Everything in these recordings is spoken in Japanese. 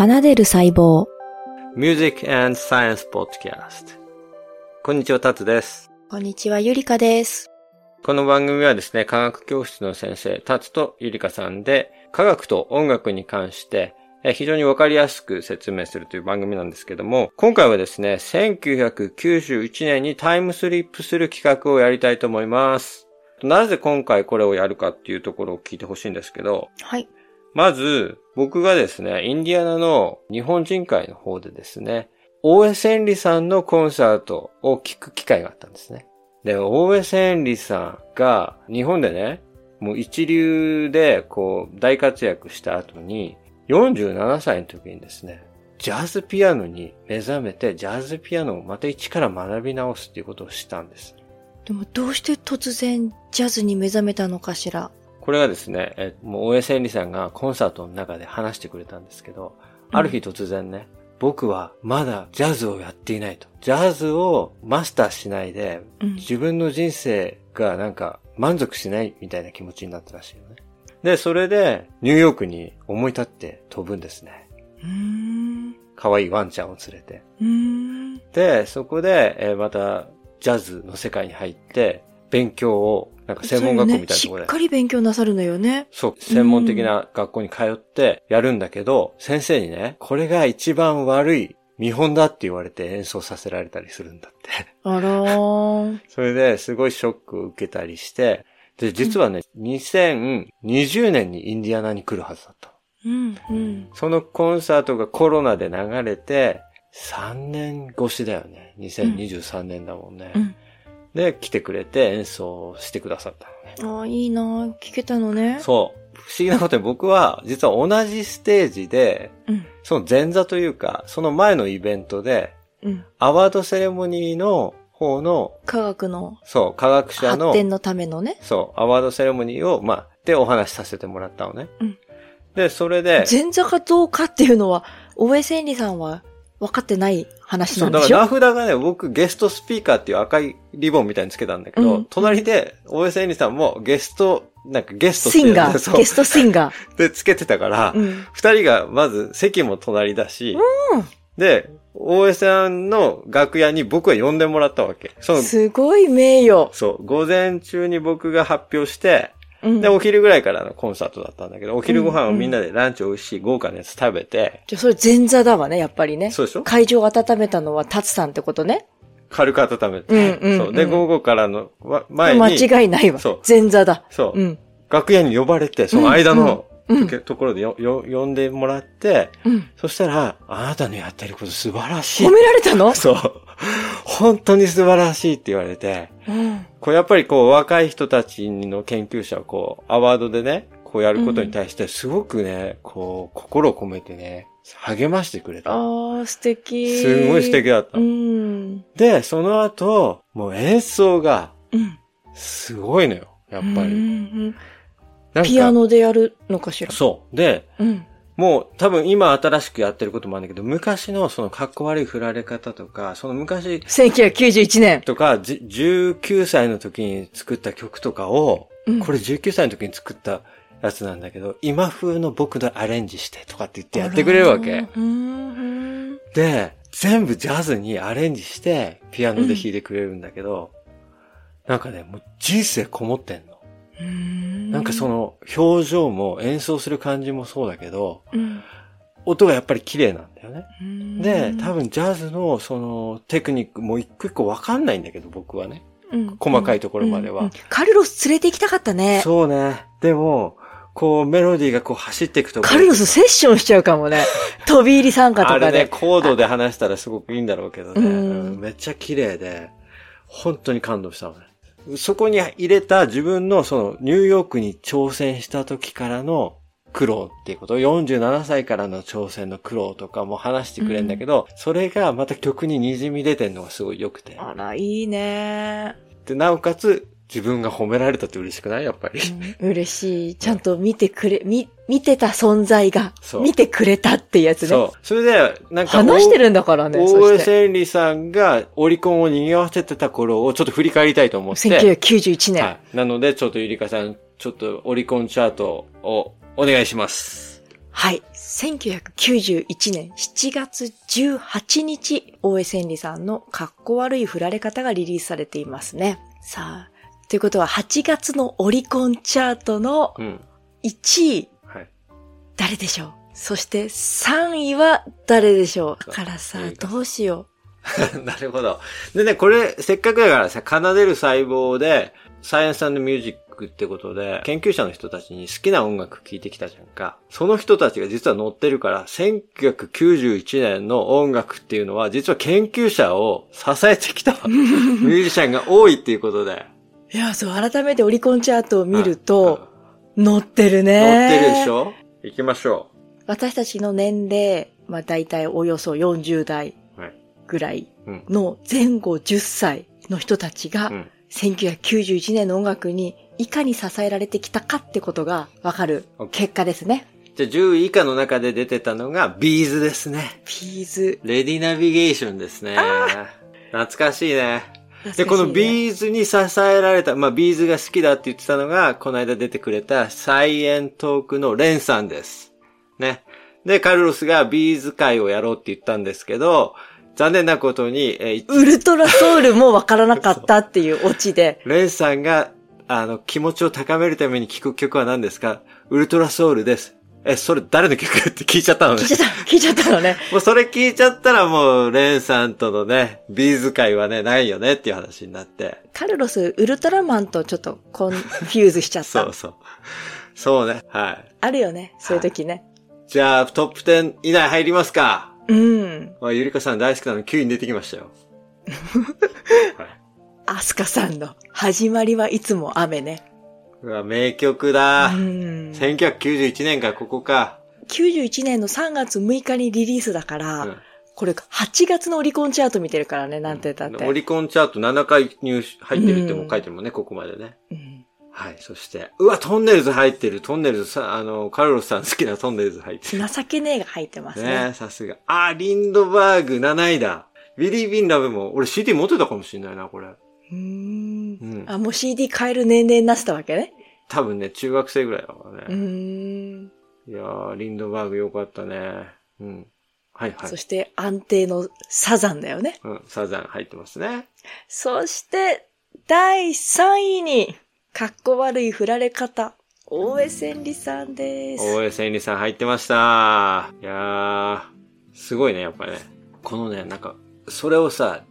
奏でる細胞 Music and Science Podcast こんにちは、タツです。こんにちはゆりかですこの番組はですね、科学教室の先生、タツとゆりかさんで、科学と音楽に関して、え非常にわかりやすく説明するという番組なんですけども、今回はですね、1991年にタイムスリップする企画をやりたいと思います。なぜ今回これをやるかっていうところを聞いてほしいんですけど、はいまず、僕がですね、インディアナの日本人会の方でですね、大江千里さんのコンサートを聞く機会があったんですね。で、大江千里さんが日本でね、もう一流でこう大活躍した後に、47歳の時にですね、ジャズピアノに目覚めて、ジャズピアノをまた一から学び直すっていうことをしたんです。でもどうして突然ジャズに目覚めたのかしら？これがですね、えもう大江千里さんがコンサートの中で話してくれたんですけど、ある日突然ね、僕はまだジャズをやっていないと。ジャズをマスターしないで、うん自分の人生がなんか満足しないみたいな気持ちになったらしいよね。で、それでニューヨークに思い立って飛ぶんですね。可愛いワンちゃんを連れて。で、そこで、えーまたジャズの世界に入って、勉強を、なんか専門学校みたいなところでねしっかり勉強なさるのよねそう、専門的な学校に通ってやるんだけど、先生にね、これが一番悪い見本だって言われて演奏させられたりするんだって。あらー それですごいショックを受けたりして、で、実はね、2020年にインディアナに来るはずだったの。うんうんそのコンサートがコロナで流れて、3年越しだよね。2023年だもんね。うんで、来てくれて演奏してくださったのね。ああいいな聞けたのねそう。不思議なことに僕は、実は同じステージで、うんその前座というか、その前のイベントで、うんアワードセレモニーの方の、科学のそう、科学者の発、展のためのねそう、アワードセレモニーを、まあ、でお話しさせてもらったのね。うんで、それで、前座かどうかっていうのは大江千里さんは分かってない話そうんだなでしょから名札がね、僕ゲストスピーカーっていう赤いリボンみたいにつけたんだけど、うん。隣で、大江千里さんもゲスト、なんかゲストってシンガそう。ーゲストシンガ でつけてたから、ーうん。二人がまず席も隣だし、で、大江さんの楽屋に僕は呼んでもらったわけ。その、すごい名誉。そう、午前中に僕が発表して、うんで、お昼ぐらいからのコンサートだったんだけど、お昼ご飯をみんなでランチ美味しい豪華なやつ食べて、じゃあそれ前座だわね、やっぱりね。そうでしょ？会場を温めたのはタツさんってことね。軽く温めて、うんうんうんそう。で、午後からのわ前に、間違いないわそう。前座だ。そう、うん。楽屋に呼ばれて、その間の、ところでよ、よ、呼んでもらって、うん。そしたら、あなたのやってること素晴らしい褒。められたの？そう。本当に素晴らしいって言われて、うん。こうやっぱりこう若い人たちの研究者をこうアワードでね、こうやることに対してすごくね、こう心を込めてね、励ましてくれた。ああ、素敵。すごい素敵だったう。ん。で、その後、もう演奏がうん。すごいのよ、やっぱうり。んなんかピアノでやるのかしら。そう。で、うん。もう多分今新しくやってることもあるんだけど、昔のその格好悪い振られ方とか、その昔1991年。とか、じ19歳の時に作った曲とかを、うんこれ19歳の時に作ったやつなんだけど、今風の僕でアレンジしてとかって言ってやってくれるわけ。うん。うんで、全部ジャズにアレンジして、ピアノで弾いてくれるんだけど、なんかね、もう人生こもってんの。うん。なんかその表情も演奏する感じもそうだけど、うん、音がやっぱり綺麗なんだよね。うん。で、多分ジャズのそのテクニックも一個一個わかんないんだけど、僕はね。うん、細かいところまではうんうんカルロス連れて行きたかったね。そうね。でも、こうメロディーがこう走っていくとカルロスセッションしちゃうかもね。飛び入り参加とかで。あれね、コードで話したらすごくいいんだろうけどね。めっちゃ綺麗で、本当に感動したのね。そこに入れた自分のそのニューヨークに挑戦した時からの苦労っていうこと、47歳からの挑戦の苦労とかも話してくれるんだけど、それがまた曲に滲み出てんのがすごい良くて。あら、いいね。で、なおかつ自分が褒められたって嬉しくない？やっぱり。うん嬉しい。ちゃんと見てくれ、見、見てた存在がそう、見てくれたってやつね。そう。それで、なんか、話してるんだからね。大江。千里さんがオリコンを賑わせてた頃をちょっと振り返りたいと思って。1991年。はい。なので、ちょっとゆりかさん、ちょっとオリコンチャートをお願いします。はい。1991年7月18日、大江千里さんのかっこ悪い振られ方がリリースされていますね。さあ、ということは8月のオリコンチャートのうん。1位、はい。誰でしょう？そして3位は誰でしょう？だからさどうしよ なるほど。でね、これ、せっかくだからさ、奏でる細胞で、サイエンスミュージックってことで、研究者の人たちに好きな音楽聴いてきたじゃんか。その人たちが実は載ってるから、1991年の音楽っていうのは、実は研究者を支えてきた ミュージシャンが多いっていうことで。う。いや、そう、改めてオリコンチャートを見るうんと、載ってるね。載ってるでしょ？行きましょ私たちの年齢、まあ大体およそ40代。ぐらいうん。の前後10歳の人たちが、うん。1991年の音楽にいかに支えられてきたかってことがわかる結果ですね。じゃあ10位以下の中で出てたのが、ビーズですね。ピーズ。レディナビゲーションですね。懐かしいね。で、このー B'z に支えられた、まあ、 B'z が好きだって言ってたのが、この間出てくれたサイエントークのレンさんです。ね。で、カルロスが B'z 会をやろうって言ったんですけど、残念なことに、えー ultra soul もわからなかったっていうオチで、レンさんが、あの、気持ちを高めるために聴く曲は何ですか？ ultra soul です。え、それ誰の曲って聞いちゃったのね聞い。ちゃった、聞いちゃったのね。もうそれ聞いちゃったらもう、レンさんとのね、 B'z 会はね、ないよねっていう話になって。カルロス、ウルトラマンとちょっと confuse しちゃった。そうそう。そうね。はい。あるよね、そういう時ね。じゃあ、トップ10以内入りますか。うん。まあ、ゆりかさん大好きなの9位に出てきましたよ。はい ASKA さんの始まりはいつも雨ね。うわ、名曲だ。うん。1991年からここか。91年の3月6日にリリースだから、うんこれ8月のオリコンチャート見てるからね、なんて言ったって。オリコンチャート7回入手入ってるっても書いてるもんね、ここまでね。うんはい、そして、うわ、トンネルズ入ってる。トンネルズさ、あの、カルロスさん好きなトンネルズ入ってる。情けねえが入ってますね。ねさすが。あ、リンドバーグ7位だ。ウィリー・ビン・ラブも、俺 CD 持ってたかもしれないな、これ。うーんうんあ、もう CD 買える年齢になってたわけね。多分ね、中学生ぐらいだからね。ん。いやー、リンドバーグよかったね。うん。はいはいそ。して安定のサザンだよね。うん、サザン入ってますね。そして、第3位に、かっこ悪い振られ方、大江千里さんです。大江千里さん入ってました。いやー、すごいね、やっぱね。このね、なんか、それをさ、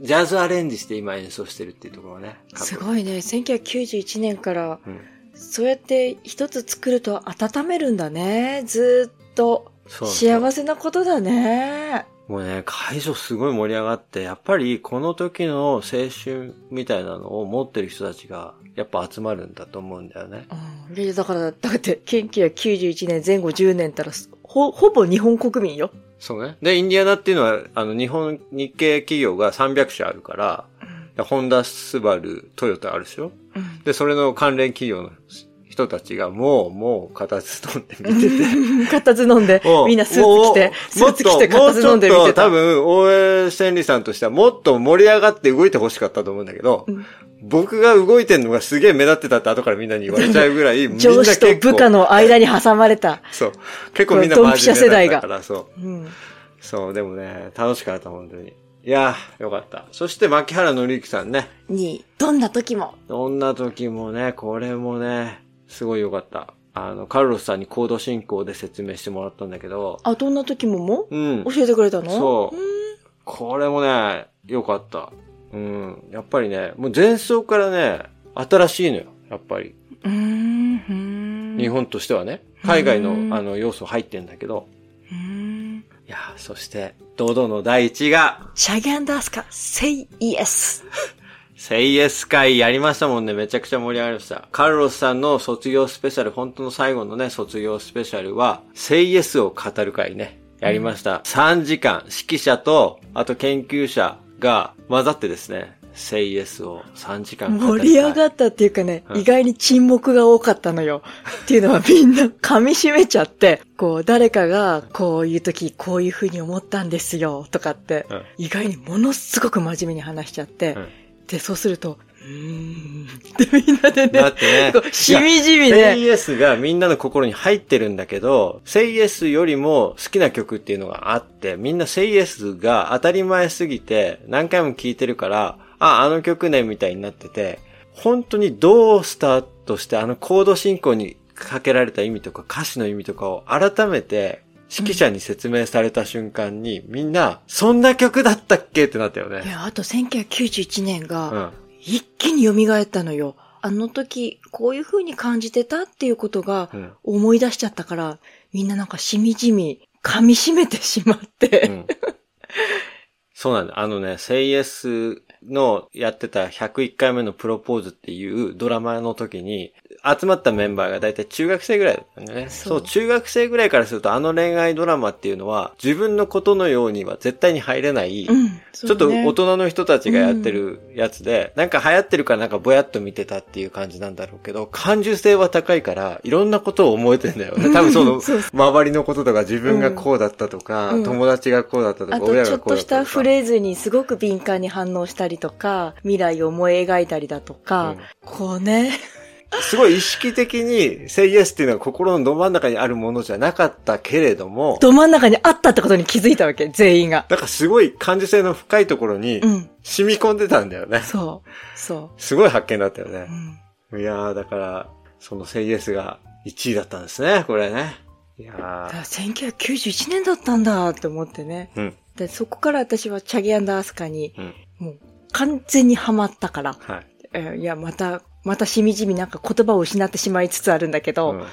ジャズアレンジして今演奏してるっていうところがね。い。すごいね。1991年から、うん。そうやって一つ作ると温めるんだね。ずーっと。幸せなことだね。もうね、会場すごい盛り上がって、やっぱりこの時の青春みたいなのを持ってる人たちが、やっぱ集まるんだと思うんだよね。うん。だから、だって、1991年前後10年ったら、ほ、ほぼ日本国民よ。そうね。で、インディアナっていうのは、あの、日本、日系企業が300社あるから、ホンダ、スバル、トヨタあるでしょ？うん。で、それの関連企業の人たちが、もう、もう、片つ飲んで見てて。片津飲んでみんなスーツ着て、スーツ着て片津飲んで見てた。多分、大江千里さんとしてはもっと盛り上がって動いてほしかったと思うんだけど、うん僕が動いてんのがすげえ目立ってたって後からみんなに言われちゃうぐらい、上司と部下の間に挟まれた。そう。結構みんな真面目だったから、そう。うん。そう、でもね、楽しかった、本当に。いやー、よかった。そして、牧原紀之さんね。に、どんな時も。どんな時もね、これもね、すごいよかった。あの、カルロスさんにコード進行で説明してもらったんだけど、あ、どんな時もも？うん。教えてくれたの？そうこれもね、よかった。うん。やっぱりね、もう前奏からね、新しいのよ。やっぱり。うーん。日本としてはね。海外うんの、あの、要素入ってんだけど。うーん。いやー、そして、堂々の第一位が、チャギアンダースカ、say yes. セイエス会やりましたもんね。めちゃくちゃ盛り上がりました。カルロスさんの卒業スペシャル、本当の最後のね、卒業スペシャルは、セイエスを語る会ね。やりました。3時間、指揮者と、あと研究者が混ざってですね、セイエスを3時間語る会盛り上がったっていうかね、うん意外に沈黙が多かったのよ。っていうのはみんな噛み締めちゃって、こう誰かがこういう時こういう風に思ったんですよとかって、うん意外にものすごく真面目に話しちゃって、うんで、そうするとうーん。で、みんなでね、だってねしみじみセイね。エスがみんなの心に入ってるんだけど、セイエスよりも好きな曲っていうのがあって、みんなセイエスが当たり前すぎて何回も聴いてるから、あ、あの曲ね、みたいになってて、本当にどうスタートしてあのコード進行にかけられた意味とか歌詞の意味とかを改めて指揮者に説明された瞬間に、みんな、そんな曲だったっけ？ってなったよね。いや、あと1991年うが、ん。一気に蘇ったのよ。あの時、こういう風に感じてたっていうことがうん。思い出しちゃったから、みんななんかしみじみ噛み締めてしまって。うんそうなんだ。あのね、セイエスのやってた101回目のプロポーズっていうドラマの時に、集まったメンバーが大体中学生ぐらいだったんだよね。そう、中学生ぐらいからするとあの恋愛ドラマっていうのは自分のことのようには絶対に入れない、うん。ちょっと大音人の人たちがやってるやつで、なんか流行ってるからなんかぼやっと見てたっていう感じなんだろうけど、感受性は高いから、いろんなことを思えてんだよね。多分その、周りのこととか自分がこうだったとか、うん。友達がこうだったとか、あと親ちょっとしがこうだったとか。たフレーズにすごく敏感に反応したりとか、未来を思い描いたりだとか、うん。こうね、すごい意識的に、セイエスっていうのは心のど真ん中にあるものじゃなかったけれども、ど真ん中にあったってことに気づいたわけ、全員が。なんかすごい感受性の深いところにうん。染み込んでたんだよね。そう。そすごい発見だったよう。ねう。ん。いやー、だから、そのセイエスが1位だったんですね、これね。いやだからー。1991年だったんだって思ってね。うん。で、そこから私はチャギアスカに、うん。もう完全にハマったから。はい。えーいや、また、またしみじみなんか言葉を失ってしまいつつあるんだけど、うん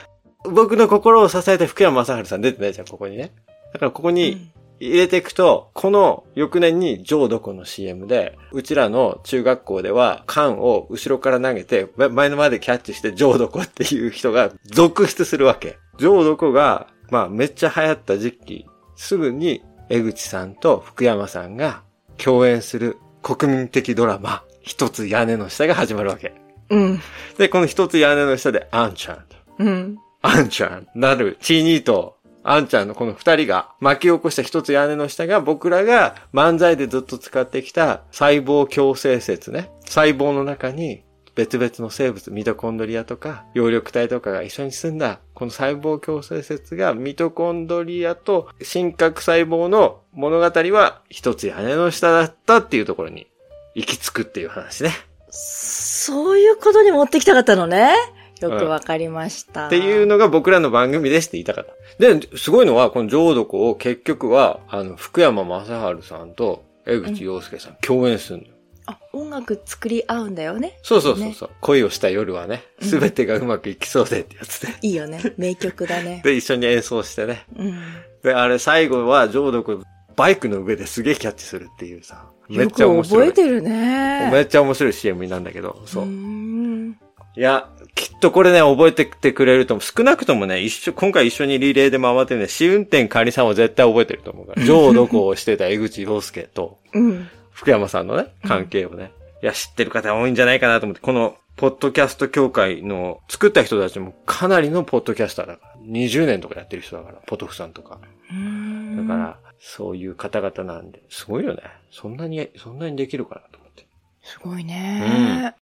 僕の心を支えた福山雅治さん出てないじゃん、ここにね。だからここに入れていくと、この翌年にジョードコの CM で、うちらの中学校では缶を後ろから投げて、ま前の前でキャッチしてジョードコっていう人が続出するわけ。ジョードコが、まあめっちゃ流行った時期、すぐに江口さんと福山さんが共演する国民的ドラマ、一つ屋根の下が始まるわけ。うん。で、この一つ屋根の下でアンちゃんと。うん。アンちゃん、なる、チーニーと、アンちゃんのこの二人が巻き起こした一つ屋根の下が僕らが漫才でずっと使ってきた細胞共生説ね。細胞の中に別々の生物、ミトコンドリアとか葉緑体とかが一緒に住んだ、この細胞共生説がミトコンドリアと真核細胞の物語は一つ屋根の下だったっていうところに行き着くっていう話ね。そういうことに持ってきたかったのね。よくわかりました。っていうのが僕らの番組ですって言いたかった。で、すごいのは、この浄土湖を結局は、あの、福山雅治さんと江口洋介さん、共演するのよ。あ、音楽作り合うんだよね。そうそうそうそう、恋をした夜はね、うんすべてがうまくいきそうでってやつで。いいよね。名曲だね。で、一緒に演奏してね。うん。で、あれ最後は浄土湖、バイクの上ですげえキャッチするっていうさ、めっよちゃ面白い。く覚えてるね。めっちゃ面白い CM なんだけど、そう。ーんいや、きっとこれね、覚えててくれると思う。少なくともね、一緒、今回一緒にリレーで回ってるね、試運転管理さんは絶対覚えてると思うから。上どこをしてた江口洋介と、うん。福山さんのね、関係をね。いや、知ってる方多いんじゃないかなと思って、この、ポッドキャスト協会の作った人たちもかなりのポッドキャスターだから。20年とかやってる人だから、ポトフさんとか。だから、そういう方々なんで、すごいよね。そんなに、そんなにできるかなと思って。すごいね。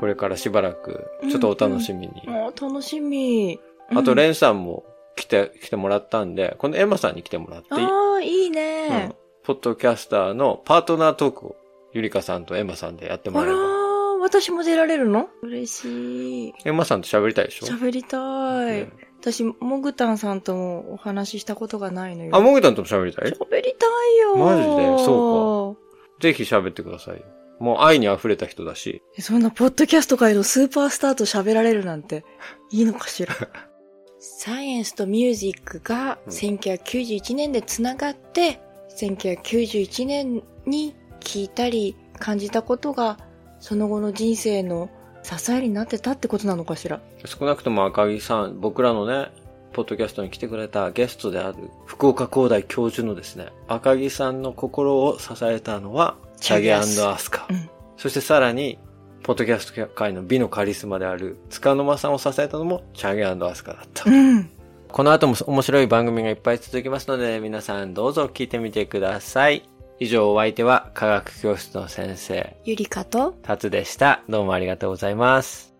これからしばらく、ちょっとお楽しみに。もう楽しみ。あと、うんレンさんも来て、来てもらったんで、このエマさんに来てもらっていい、ああ、いいうんね。ポッドキャスターのパートナートークを、ゆりかさんとエマさんでやってもあららえば。ー、私も出られるの？嬉しい。エマさんと喋りたいでしょ？喋りたいね。私、モグタンさんともお話ししたことがないのよ。あ、モグタンとも喋りたい？喋りたいよ。マジで？そうぜひ喋ってくださいよ。もう愛に溢れた人だし。えそんなポッドキャスト界のスーパースターと喋られるなんていいのかしら？サイエンスとミュージックがうん1991年でつながって、1991年に聞いたり感じたことがその後の人生の支えになってたってことなのかしら？少なくとも赤木さん、僕らのね、ポッドキャストに来てくれたゲストである福岡工大教授のですね、赤木さんの心を支えたのは、チャゲアスカ。うんそしてさらに、ポッドキャスト界の美のカリスマである、塚の間さんを支えたのも、チャゲアスカだった。うん。この後も面白い番組がいっぱい続きますので、皆さんどうぞ聞いてみてください。以上お相手は、科学教室の先生、ゆりかと、タツでした。どうもありがとうございます。